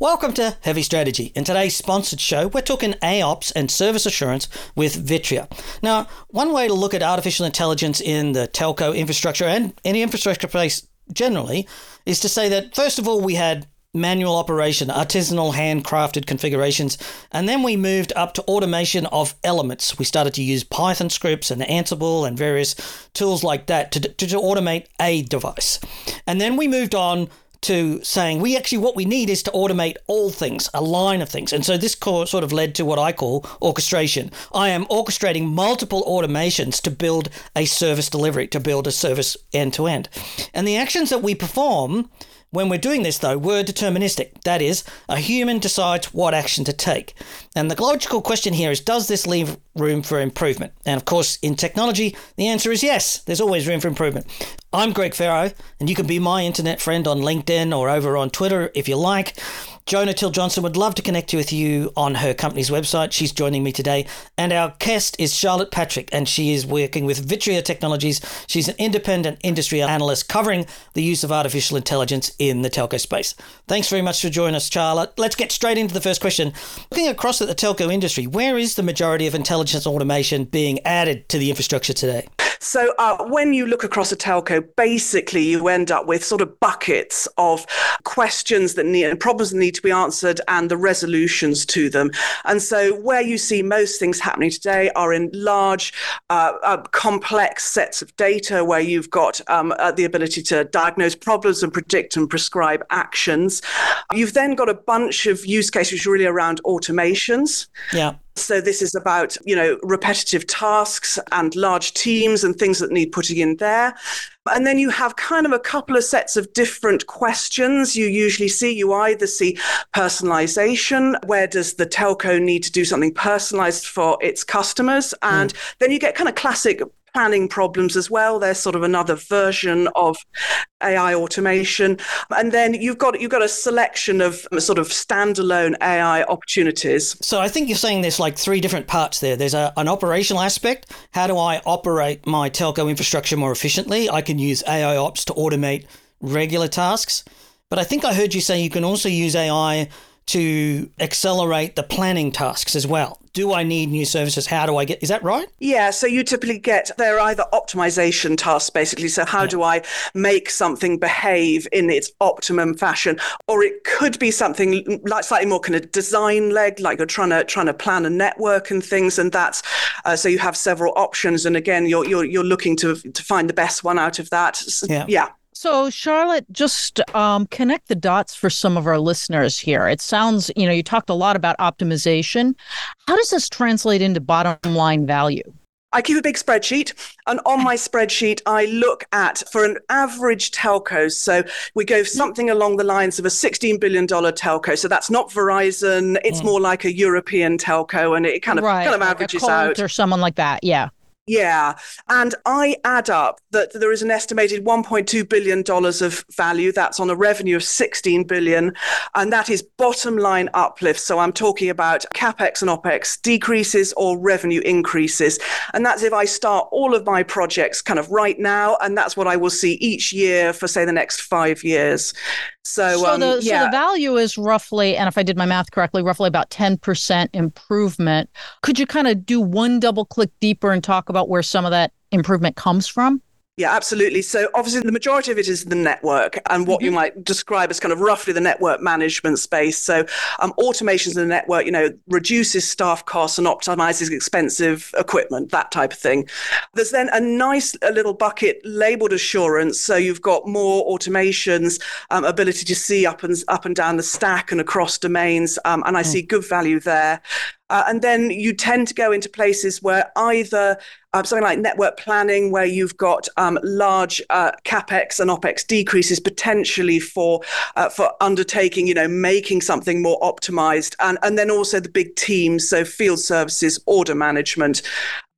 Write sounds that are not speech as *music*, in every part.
Welcome to Heavy Strategy. In today's sponsored show, we're talking AIOps and service assurance with Vitria. Now, one way to look at artificial intelligence in the telco infrastructure and any infrastructure space generally is to say that, first of all, we had manual operation, artisanal handcrafted configurations, and then we moved up to automation of elements. We started to use Python scripts and Ansible and various tools like that to, to, to automate a device. And then we moved on to saying we actually what we need is to automate all things, a line of things. And so this sort of led to what I call orchestration. I am orchestrating multiple automations to build a service delivery, to build a service end to end. And the actions that we perform when we're doing this, though, we're deterministic. That is, a human decides what action to take. And the logical question here is does this leave room for improvement? And of course, in technology, the answer is yes, there's always room for improvement. I'm Greg Ferro, and you can be my internet friend on LinkedIn or over on Twitter if you like. Johna Till Johnson would love to connect with you on her company's website. She's joining me today. And our guest is Charlotte Patrick, and she is working with Vitria Technologies. She's an independent industry analyst covering the use of artificial intelligence in the telco space. Thanks very much for joining us, Charlotte. Let's get straight into the first question. Looking across at the telco industry, where is the majority of intelligence automation being added to the infrastructure today? So uh, when you look across a telco, basically you end up with sort of buckets of questions that need and problems that need to be answered and the resolutions to them. And so where you see most things happening today are in large, uh, uh, complex sets of data where you've got um, uh, the ability to diagnose problems and predict and prescribe actions. You've then got a bunch of use cases really around automations. Yeah. So this is about, you know, repetitive tasks and large teams and things that need putting in there. And then you have kind of a couple of sets of different questions you usually see. You either see personalization, where does the telco need to do something personalized for its customers? And mm. then you get kind of classic planning problems as well. There's sort of another version of AI automation, and then you've got you've got a selection of sort of standalone AI opportunities. So I think you're saying there's like three different parts there. There's a, an operational aspect. How do I operate my telco infrastructure more efficiently? I can use AI ops to automate regular tasks, but I think I heard you say you can also use AI to accelerate the planning tasks as well. Do I need new services? How do I get? Is that right? Yeah. So you typically get they're either optimization tasks, basically. So how yeah. do I make something behave in its optimum fashion, or it could be something like slightly more kind of design leg, like you're trying to trying to plan a network and things, and that's uh, so you have several options, and again, you're you're you're looking to to find the best one out of that. Yeah. Yeah. So, Charlotte, just um, connect the dots for some of our listeners here. It sounds, you know, you talked a lot about optimization. How does this translate into bottom line value? I keep a big spreadsheet, and on my *laughs* spreadsheet, I look at for an average telco. So we go something along the lines of a $16 billion telco. So that's not Verizon, it's mm. more like a European telco, and it kind of right, kind of like averages out. Or someone like that, yeah. Yeah. And I add up that there is an estimated $1.2 billion of value. That's on a revenue of 16 billion. And that is bottom line uplift. So I'm talking about capex and opex decreases or revenue increases. And that's if I start all of my projects kind of right now. And that's what I will see each year for, say, the next five years. So, so, um, the, yeah. so the value is roughly, and if I did my math correctly, roughly about 10% improvement. Could you kind of do one double click deeper and talk about where some of that improvement comes from? Yeah, absolutely. So obviously the majority of it is the network and what mm-hmm. you might describe as kind of roughly the network management space. So um, automations in the network, you know, reduces staff costs and optimizes expensive equipment, that type of thing. There's then a nice a little bucket labeled assurance. So you've got more automations, um, ability to see up and up and down the stack and across domains, um, and I mm. see good value there. Uh, and then you tend to go into places where either um, something like network planning, where you've got um, large uh, capex and opex decreases potentially for uh, for undertaking, you know, making something more optimized, and and then also the big teams, so field services, order management,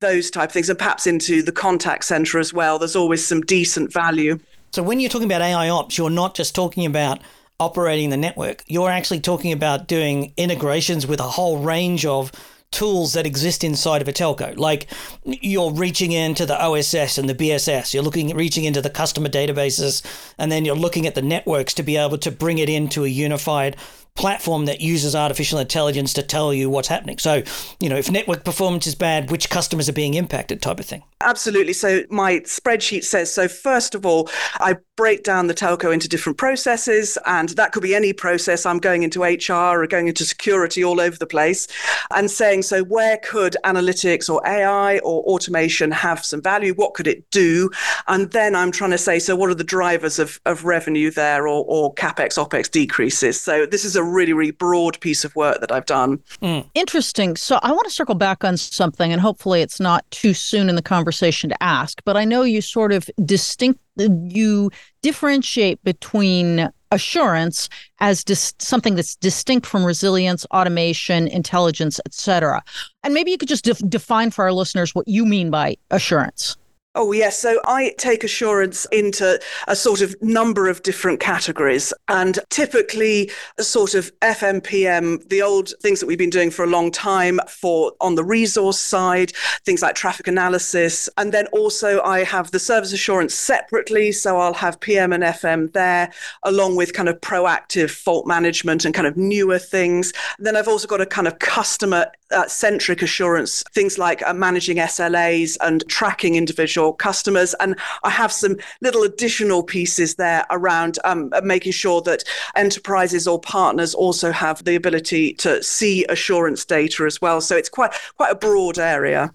those type of things, and perhaps into the contact center as well. There's always some decent value. So when you're talking about AI ops, you're not just talking about operating the network. You're actually talking about doing integrations with a whole range of tools that exist inside of a telco. Like you're reaching into the OSS and the BSS, you're looking reaching into the customer databases, and then you're looking at the networks to be able to bring it into a unified platform that uses artificial intelligence to tell you what's happening. So, you know, if network performance is bad, which customers are being impacted, type of thing. Absolutely. So my spreadsheet says so. First of all, I break down the telco into different processes, and that could be any process. I'm going into HR or going into security all over the place, and saying so. Where could analytics or AI or automation have some value? What could it do? And then I'm trying to say so. What are the drivers of, of revenue there, or, or capex opex decreases? So this is a really really broad piece of work that I've done. Mm. Interesting. So I want to circle back on something, and hopefully it's not too soon in the conversation conversation to ask, but I know you sort of distinct you differentiate between assurance as dis- something that's distinct from resilience, automation, intelligence, etc. And maybe you could just def- define for our listeners what you mean by assurance. Oh, yes. So I take assurance into a sort of number of different categories. And typically, a sort of FMPM, the old things that we've been doing for a long time for on the resource side, things like traffic analysis. And then also, I have the service assurance separately. So I'll have PM and FM there, along with kind of proactive fault management and kind of newer things. And then I've also got a kind of customer uh, centric assurance, things like uh, managing SLAs and tracking individual customers. And I have some little additional pieces there around um, making sure that enterprises or partners also have the ability to see assurance data as well. So it's quite quite a broad area.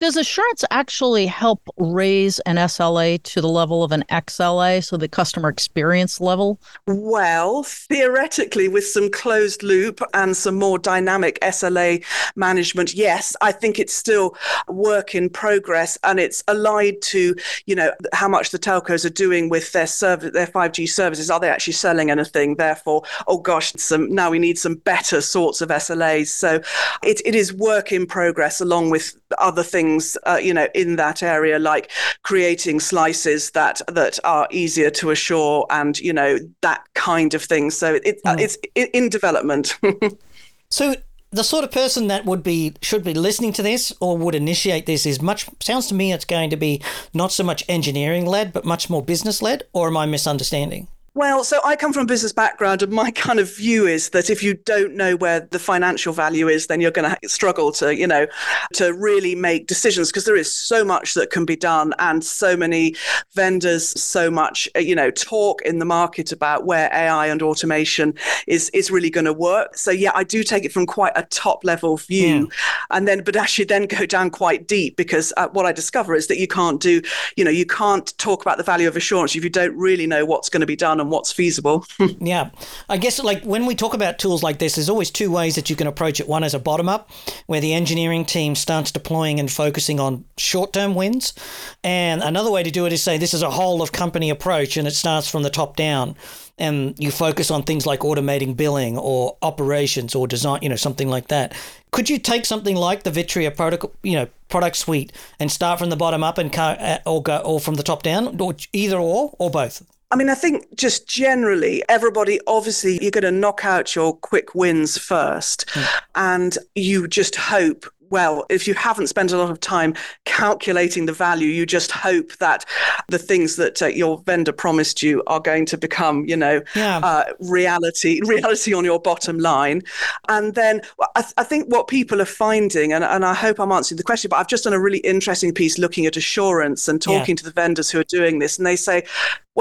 Does assurance actually help raise an SLA to the level of an XLA, so the customer experience level? Well, theoretically, with some closed loop and some more dynamic SLA management, yes, I think it's still work in progress, and it's allied to you know how much the telcos are doing with their service, their 5G services. Are they actually selling anything? Therefore, oh gosh, some now we need some better sorts of SLAs. So it, it is work in progress along with other things things, uh, you know, in that area, like creating slices that that are easier to assure, and you know that kind of thing. So it, mm. it's in development. *laughs* so the sort of person that would be should be listening to this or would initiate this is much sounds to me it's going to be not so much engineering led but much more business led or am i misunderstanding well, so I come from a business background, and my *laughs* kind of view is that if you don't know where the financial value is, then you're going to struggle to, you know, to really make decisions because there is so much that can be done, and so many vendors, so much, uh, you know, talk in the market about where AI and automation is is really going to work. So yeah, I do take it from quite a top level view, mm. and then but actually then go down quite deep because uh, what I discover is that you can't do, you know, you can't talk about the value of assurance if you don't really know what's going to be done and what's feasible. *laughs* yeah. I guess like when we talk about tools like this, there's always two ways that you can approach it. One is a bottom up, where the engineering team starts deploying and focusing on short term wins. And another way to do it is say this is a whole of company approach and it starts from the top down and you focus on things like automating billing or operations or design, you know, something like that. Could you take something like the Vitria protocol, you know, product suite and start from the bottom up and uh, or go or from the top down, or either or or both? I mean, I think just generally, everybody obviously you're going to knock out your quick wins first, mm. and you just hope well, if you haven't spent a lot of time calculating the value, you just hope that the things that uh, your vendor promised you are going to become, you know, yeah. uh, reality, *laughs* reality on your bottom line. And then I, th- I, think what people are finding, and, and I hope I'm answering the question, but I've just done a really interesting piece looking at assurance and talking yeah. to the vendors who are doing this, and they say,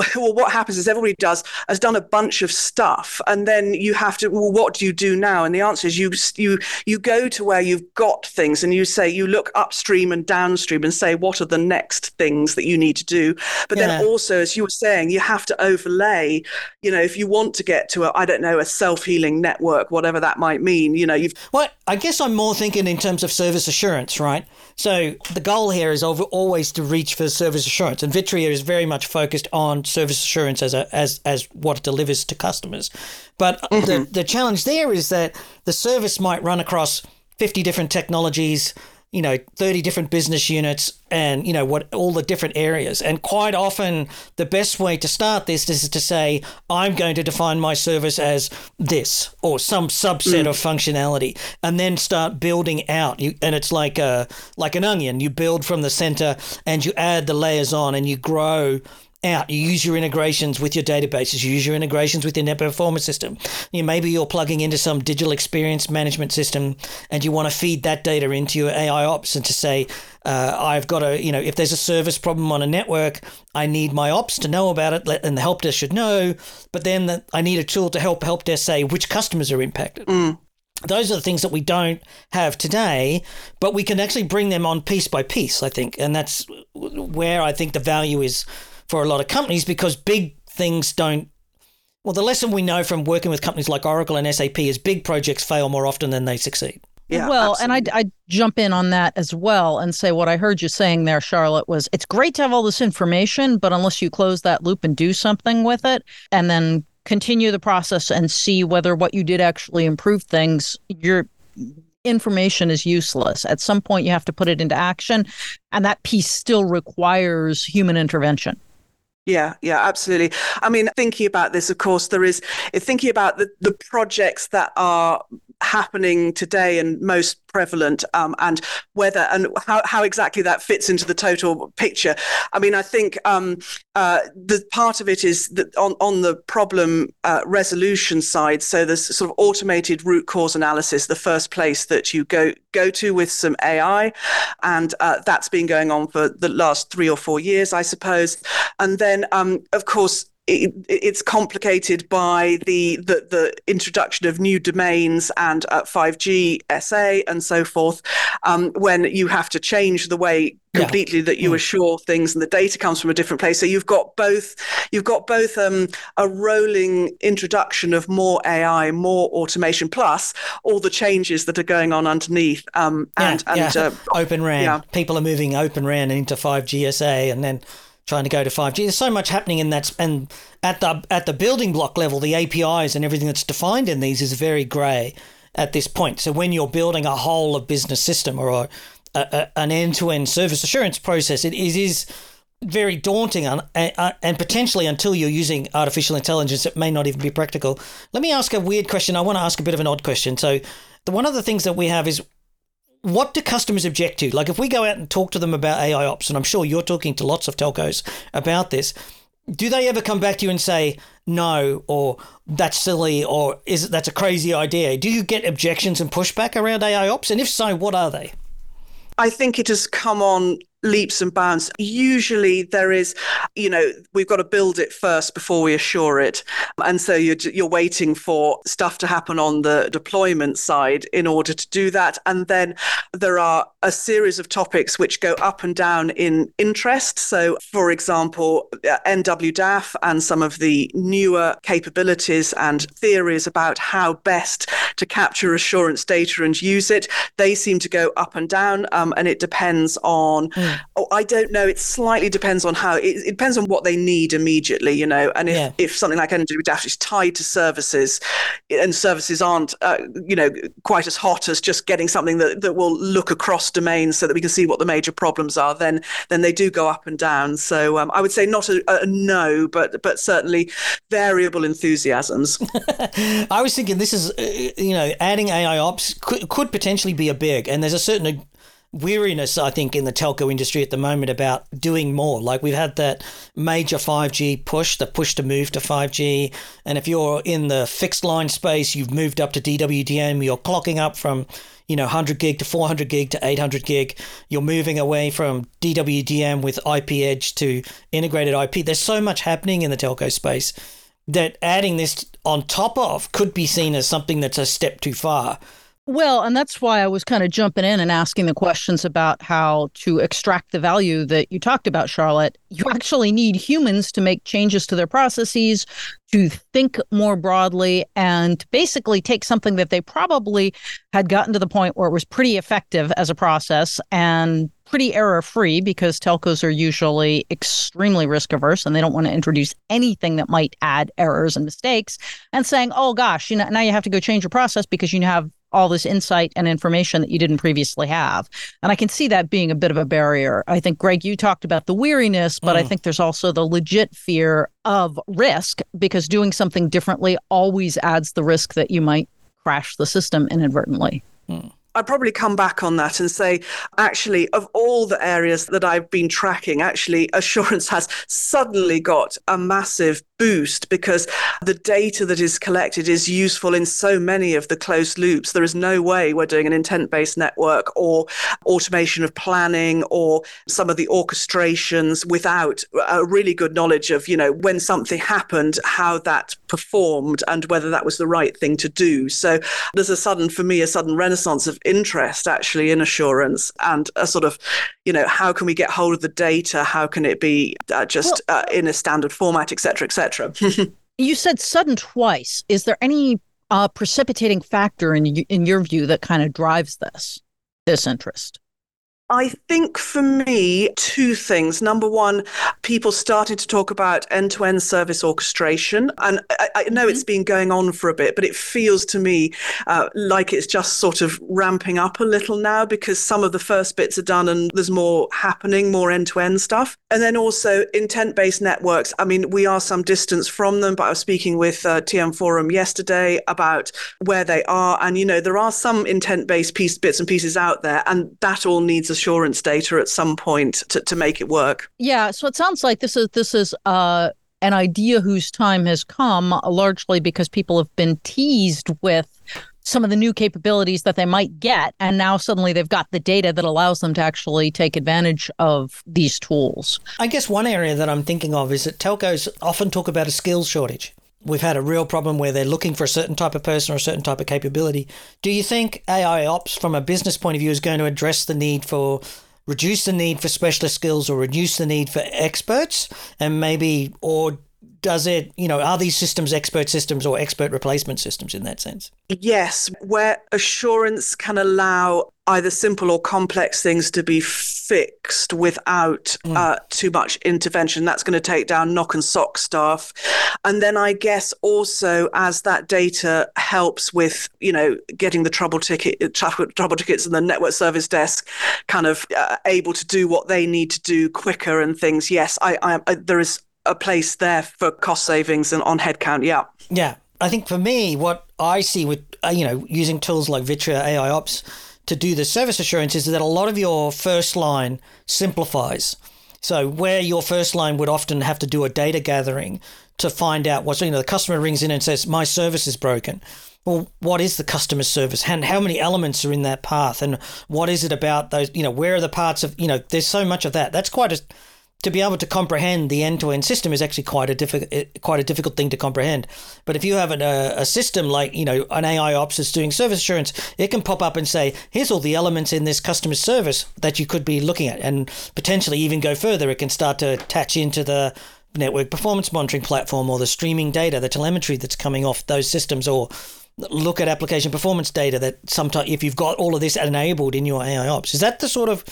*laughs* well, what happens is everybody does has done a bunch of stuff, and then you have to. Well, what do you do now? And the answer is you you you go to where you've got things, and you say you look upstream and downstream, and say what are the next things that you need to do. But yeah. then also, as you were saying, you have to overlay. You know, if you want to get to a I don't know a self healing network, whatever that might mean. You know, you've. Well, I guess I'm more thinking in terms of service assurance, right? So the goal here is always to reach for service assurance, and Vitria is very much focused on service assurance as a, as as what it delivers to customers. But mm-hmm. the the challenge there is that the service might run across fifty different technologies you know 30 different business units and you know what all the different areas and quite often the best way to start this is to say i'm going to define my service as this or some subset mm. of functionality and then start building out you, and it's like a like an onion you build from the center and you add the layers on and you grow out. You use your integrations with your databases. You use your integrations with your net performance system. You maybe you're plugging into some digital experience management system, and you want to feed that data into your AI ops and to say, uh, I've got a you know if there's a service problem on a network, I need my ops to know about it, and the help desk should know. But then the, I need a tool to help help desk say which customers are impacted. Mm those are the things that we don't have today, but we can actually bring them on piece by piece, I think. And that's where I think the value is for a lot of companies because big things don't. Well, the lesson we know from working with companies like Oracle and SAP is big projects fail more often than they succeed. Yeah, well, absolutely. and I I jump in on that as well and say what I heard you saying there, Charlotte, was it's great to have all this information, but unless you close that loop and do something with it, and then continue the process and see whether what you did actually improve things, your information is useless. At some point, you have to put it into action, and that piece still requires human intervention. Yeah, yeah, absolutely. I mean, thinking about this, of course, there is thinking about the, the projects that are happening today and most prevalent um, and whether and how, how exactly that fits into the total picture. I mean, I think um, uh, the part of it is that on, on the problem uh, resolution side, so there's sort of automated root cause analysis, the first place that you go go to with some AI, and uh, that's been going on for the last three or four years, I suppose. And then, um, of course, it, it's complicated by the, the, the introduction of new domains and uh, 5G SA and so forth. Um, when you have to change the way completely yeah. that you mm. assure things and the data comes from a different place so you've got both you've got both um, a rolling introduction of more ai more automation plus all the changes that are going on underneath um, and, yeah, and yeah. Uh, open ran yeah. people are moving open ran into 5G SA and then trying to go to 5G. There's so much happening in that, and at the at the building block level, the APIs and everything that's defined in these is very grey at this point. So when you're building a whole of business system or a, a, an end to end service assurance process, it is very daunting and, uh, and potentially until you're using artificial intelligence, it may not even be practical. Let me ask a weird question. I want to ask a bit of an odd question. So, the, one of the things that we have is what do customers object to? Like if we go out and talk to them about AI ops, and I'm sure you're talking to lots of telcos about this, do they ever come back to you and say no, or that's silly, or is that's a crazy idea? Do you get objections and pushback around AI ops? And if so, what are they? I think it has come on leaps and bounds. Usually there is, you know, we've got to build it first before we assure it. And so you're, you're waiting for stuff to happen on the deployment side in order to do that. And then there are a series of topics which go up and down in interest. So, for example, uh, NWDAF and some of the newer capabilities and theories about how best to capture assurance data and use it, they seem to go up and down. Um, and it depends on mm *sighs* Oh, I don't know. It slightly depends on how. It, it, depends on what they need immediately, you know. And if, yeah. if something like NWDAF is tied to services, and services aren't, uh, you know, quite as hot as just getting something that, that will look across domains so that we can see what the major problems are, then then they do go up and down. So um, I would say not a, a no, but but certainly variable enthusiasms. *laughs* I was thinking this is, uh, you know, adding AI ops could, could potentially be a big, and there's a certain weariness, I think, in the telco industry at the moment about doing more. Like we've had that major 5G push, the push to move to 5G. And if you're in the fixed line space, you've moved up to DWDM, you're clocking up from, you know, 100 gig to 400 gig to 800 gig. You're moving away from DWDM with IP Edge to integrated IP. There's so much happening in the telco space that adding this on top of could be seen as something that's a step too far. Well, and that's why I was kind of jumping in and asking the questions about how to extract the value that you talked about, Charlotte. You actually need humans to make changes to their processes, to think more broadly, and basically take something that they probably had gotten to the point where it was pretty effective as a process and pretty error free because telcos are usually extremely risk averse and they don't want to introduce anything that might add errors and mistakes and saying oh gosh you know now you have to go change your process because you have all this insight and information that you didn't previously have. And I can see that being a bit of a barrier. I think, Greg, you talked about the weariness, but mm. I think there's also the legit fear of risk because doing something differently always adds the risk that you might crash the system inadvertently. Mm. I'd probably come back on that and say, actually, of all the areas that I've been tracking, actually, assurance has suddenly got a massive boost because the data that is collected is useful in so many of the closed loops. There is no way we're doing an intent based network or automation of planning or some of the orchestrations without a really good knowledge of, you know, when something happened, how that performed and whether that was the right thing to do. So there's a sudden, for me, a sudden renaissance of interest actually in assurance and a sort of, you know, how can we get hold of the data? How can it be uh, just well, uh, in a standard format, et cetera, et cetera. *laughs* you said sudden twice. Is there any uh, precipitating factor in in your view that kind of drives this this interest? I think for me, two things. Number one, people started to talk about end to end service orchestration. And I, I know mm-hmm. it's been going on for a bit, but it feels to me uh, like it's just sort of ramping up a little now because some of the first bits are done and there's more happening, more end to end stuff. And then also intent based networks. I mean, we are some distance from them, but I was speaking with uh, TM Forum yesterday about where they are. And, you know, there are some intent based piece, bits and pieces out there, and that all needs a assurance data at some point to, to make it work. Yeah, so it sounds like this is this is uh, an idea whose time has come largely because people have been teased with some of the new capabilities that they might get and now suddenly they've got the data that allows them to actually take advantage of these tools. I guess one area that I'm thinking of is that telcos often talk about a skills shortage we've had a real problem where they're looking for a certain type of person or a certain type of capability. Do you think AI ops, from a business point of view, is going to address the need for reduce the need for specialist skills or reduce the need for experts and maybe or does it you know are these systems expert systems or expert replacement systems in that sense yes where assurance can allow either simple or complex things to be fixed without mm. uh, too much intervention. That's going to take down NOC and SOC staff. And then I guess also as that data helps with, you know, getting the trouble ticket, trouble tickets and the network service desk kind of uh, able to do what they need to do quicker and things. Yes, I, I, I there is a place there for cost savings and on headcount. Yeah. Yeah. I think for me, what I see with, uh, you know, using tools like Vitria AI Ops, to do the service assurance is that a lot of your first line simplifies. So where your first line would often have to do a data gathering to find out what's you know the customer rings in and says my service is broken. Well, what is the customer service and how many elements are in that path and what is it about those you know where are the parts of you know there's so much of that. That's quite a to be able to comprehend the end-to-end system is actually quite a difficult eh, quite a difficult thing to comprehend. But if you have an, a, a system like you know an AI ops is doing service assurance, it can pop up and say, "Here's all the elements in this customer service that you could be looking at," and potentially even go further. It can start to attach into the network performance monitoring platform or the streaming data, the telemetry that's coming off those systems, or look at application performance data that sometimes if you've got all of this enabled in your AI ops, is that the sort of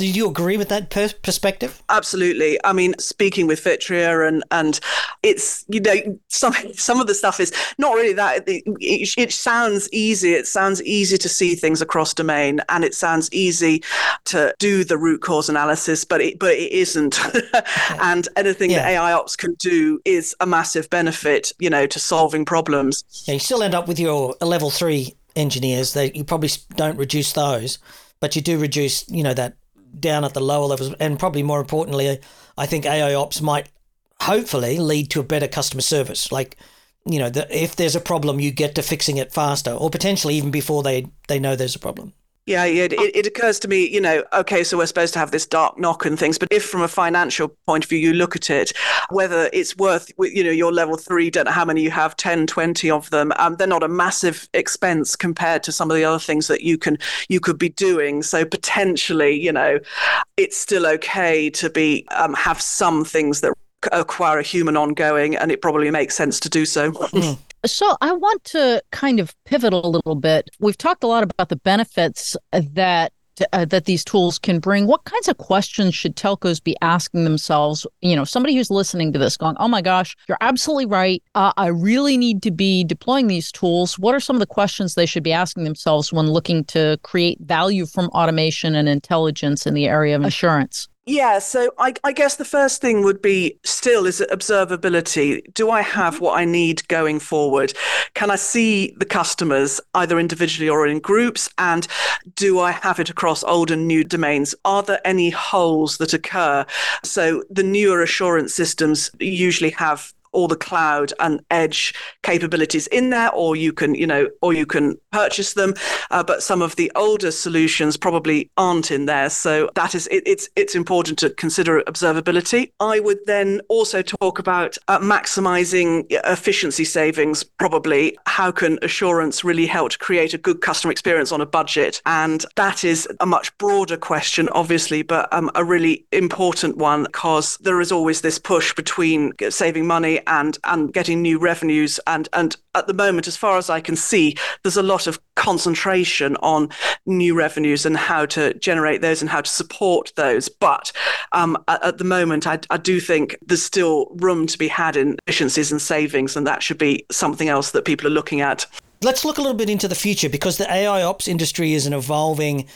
do you agree with that per- perspective? Absolutely. I mean, speaking with Vitria and and it's you know some some of the stuff is not really that. It, it, it, sounds easy. It sounds easy to see things across domain, and it sounds easy to do the root cause analysis, but it but it isn't. *laughs* and anything yeah. that AI ops can do is a massive benefit, you know, to solving problems. Yeah, you still end up with your level three engineers. That you probably don't reduce those, but you do reduce, you know, that down at the lower levels, and probably more importantly, I think AI ops might hopefully lead to a better customer service. Like, you know, the, if there's a problem, you get to fixing it faster, or potentially even before they they know there's a problem. Yeah, it, it, occurs to me, you know, okay, so we're supposed to have this dark NOC and things, but if from a financial point of view you look at it, whether it's worth, you know, your level three, don't know how many you have, 10, 20 of them, um, they're not a massive expense compared to some of the other things that you can you could be doing. So potentially, you know, it's still okay to be um, have some things that acquire a human ongoing, and it probably makes sense to do so. So I want to kind of pivot a little bit. We've talked a lot about the benefits that uh, that these tools can bring, what kinds of questions should telcos be asking themselves? You know, somebody who's listening to this going, "Oh my gosh, you're absolutely right. Uh, I really need to be deploying these tools." What are some of the questions they should be asking themselves when looking to create value from automation and intelligence in the area of assurance? Yeah, so I, I, guess the first thing would be still is observability. Do I have mm-hmm. what I need going forward? Can I see the customers either individually or in groups? And do I have it across old and new domains? Are there any holes that occur? So the newer assurance systems usually have all the cloud and edge capabilities in there, or you can, you know, or you can purchase them. Uh, but some of the older solutions probably aren't in there. So that is, it, it's it's important to consider observability. I would then also talk about uh, maximizing efficiency savings. Probably, how can assurance really help to create a good customer experience on a budget? And that is a much broader question, obviously, but um, a really important one because there is always this push between saving money and and getting new revenues. And and at the moment as far as I can see there's a lot of concentration on new revenues and how to generate those and how to support those. But um, at, at, the moment I, I do think there's still room to be had in efficiencies and savings and that should be something else that people are looking at. Let's look a little bit into the future because the AI ops industry is an evolving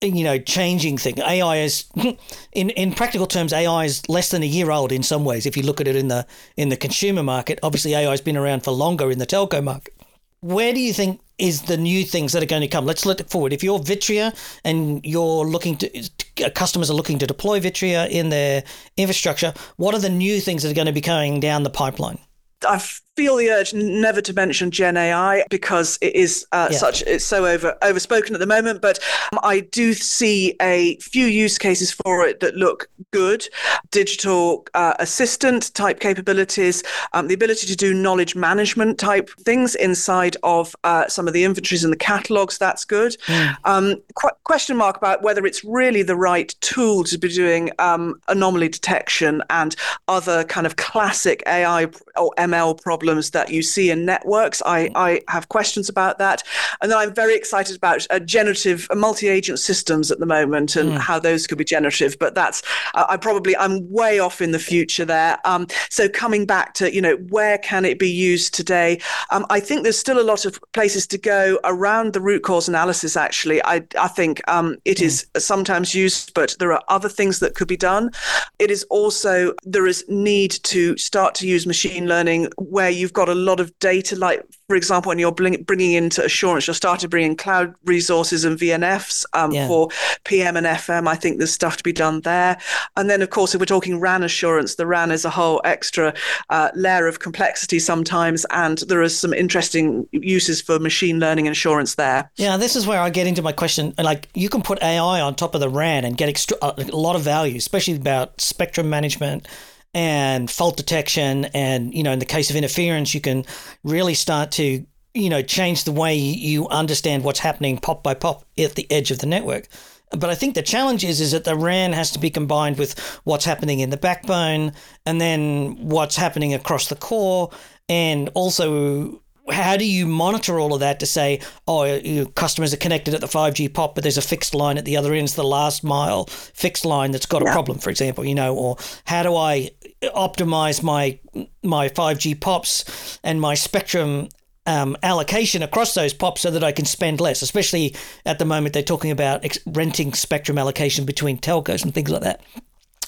you know, changing thing. AI is, *laughs* in in practical terms, AI is less than a year old in some ways. If you look at it in the in the consumer market, obviously AI has been around for longer in the telco market. Where do you think is the new things that are going to come? Let's look forward. If you're Vitria and you're looking to uh, customers are looking to deploy Vitria in their infrastructure, what are the new things that are going to be coming down the pipeline? I feel the urge never to mention Gen AI because it is uh, yeah. such it's so over overspoken at the moment. But I do see a few use cases for it that look good. Digital uh, assistant type capabilities, um, the ability to do knowledge management type things inside of uh, some of the inventories and the catalogs. That's good. Mm. Um, qu- question mark about whether it's really the right tool to be doing um, anomaly detection and other kind of classic AI or ML problems problems that you see in networks. I, I have questions about that. And then I'm very excited about uh, generative uh, multi-agent systems at the moment and mm. how those could be generative. But that's, uh, I probably, I'm way off in the future there. Um, so coming back to, you know, where can it be used today? Um, I think there's still a lot of places to go around the root cause analysis, actually. I, I think um, it mm. is sometimes used, but there are other things that could be done. It is also, there is need to start to use machine learning where you've got a lot of data, like for example, when you're bringing into assurance, you're starting bringing cloud resources and VNFs um, yeah. for PM and FM. I think there's stuff to be done there. And then, of course, if we're talking RAN assurance, the RAN is a whole extra uh, layer of complexity sometimes, and there are some interesting uses for machine learning assurance there. Yeah, this is where I get into my question. Like, you can put AI on top of the RAN and get extra, a lot of value, especially about spectrum management and fault detection and you know in the case of interference you can really start to you know change the way you understand what's happening pop by pop at the edge of the network. But I think the challenge is is that the RAN has to be combined with what's happening in the backbone and then what's happening across the core and also how do you monitor all of that to say, oh, you know, customers are connected at the 5G pop, but there's a fixed line at the other end, it's the last mile fixed line that's got a problem, for example, you know, or how do I optimize my my 5G pops and my spectrum um, allocation across those pops so that I can spend less, especially at the moment they're talking about ex- renting spectrum allocation between telcos and things like that.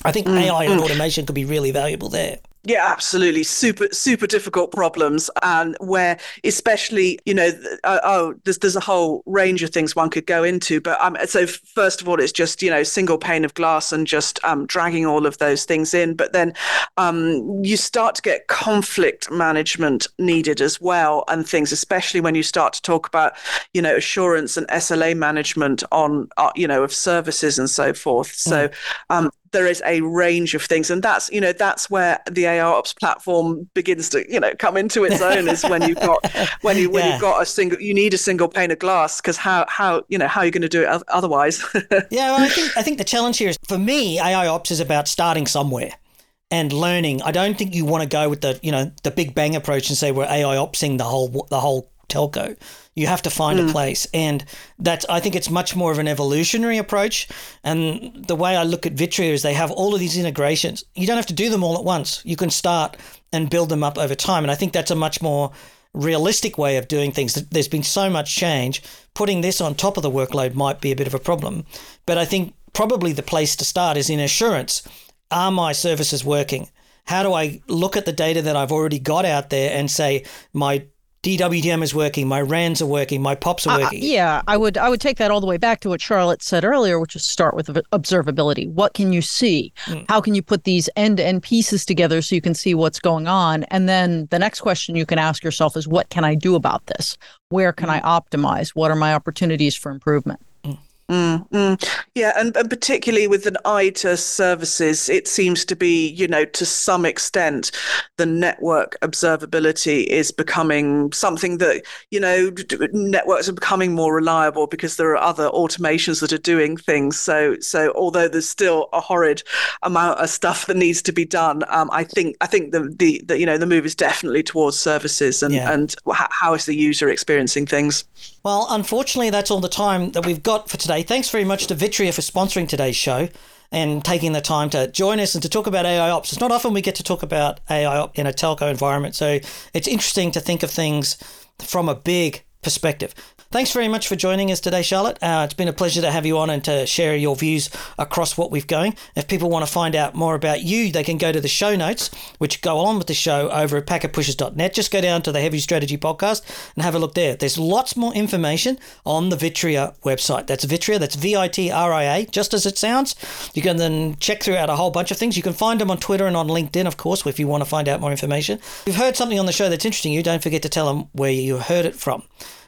I think mm, AI and mm. automation could be really valuable there. Yeah, absolutely. Super, super difficult problems, and where especially, you know, uh, oh, there's there's a whole range of things one could go into. But um, so first of all, it's just you know single pane of glass and just um, dragging all of those things in. But then um, you start to get conflict management needed as well, and things, especially when you start to talk about you know assurance and SLA management on uh, you know of services and so forth. So mm. um, there is a range of things and that's you know that's where the AI ops platform begins to you know come into its own is when you've got when you when *laughs* yeah. you've got a single you need a single pane of glass because how how you know how are you going to do it otherwise *laughs* yeah well, I think I think the challenge here is for me AI ops is about starting somewhere and learning I don't think you want to go with the you know the big bang approach and say we're AI opsing the whole the whole telco. You have to find mm. a place, and that's I think it's much more of an evolutionary approach. And the way I look at Vitria is they have all of these integrations. You don't have to do them all at once. You can start and build them up over time, and I think that's a much more realistic way of doing things. There's been so much change. Putting this on top of the workload might be a bit of a problem, but I think probably the place to start is in assurance. Are my services working? How do I look at the data that I've already got out there and say my DWDM is working, my RANs are working, my POPs are working. Uh, yeah, I would I would take that all the way back to what Charlotte said earlier, which is start with observability. What can you see? Mm. How can you put these end-to-end pieces together so you can see what's going on? And then the next question you can ask yourself is what can I do about this? Where can mm. I optimize? What are my opportunities for improvement? Mm, mm. Yeah, and, and particularly with an eye to services, it seems to be, you know, to some extent, the network observability is becoming something that, you know, networks are becoming more reliable because there are other automations that are doing things. So, so although there's still a horrid amount of stuff that needs to be done, um, I think I think the, the, the you know the move is definitely towards services and yeah. and how is the user experiencing things. Well, unfortunately, that's all the time that we've got for today. Thanks very much to Vitria for sponsoring today's show and taking the time to join us and to talk about AI ops. It's not often we get to talk about AI in a telco environment, so it's interesting to think of things from a big perspective. Thanks very much for joining us today, Charlotte. Uh, it's been a pleasure to have you on and to share your views across what we've going. If people want to find out more about you, they can go to the show notes, which go along with the show over at packetpushers.net. Just go down to the Heavy Strategy podcast and have a look there. There's lots more information on the Vitria website. That's Vitria, that's V I T R I A, just as it sounds. You can then check throughout a whole bunch of things. You can find them on Twitter and on LinkedIn, of course, if you want to find out more information. If you've heard something on the show that's interesting you, don't forget to tell them where you heard it from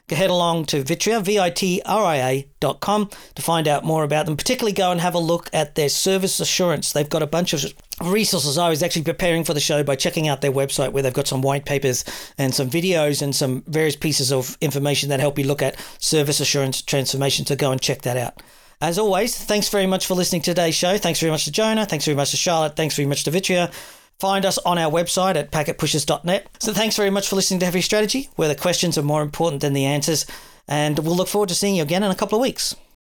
head along to Vitria, V-I-T-R-I-A dot com to find out more about them. Particularly go and have a look at their service assurance. They've got a bunch of resources. I was actually preparing for the show by checking out their website where they've got some white papers and some videos and some various pieces of information that help you look at service assurance transformation. So go and check that out. As always, thanks very much for listening to today's show. Thanks very much to Johna. Thanks very much to Charlotte. Thanks very much to Vitria. Find us on our website at packetpushers.net. So thanks very much for listening to Heavy Strategy, where the questions are more important than the answers. And we'll look forward to seeing you again in a couple of weeks.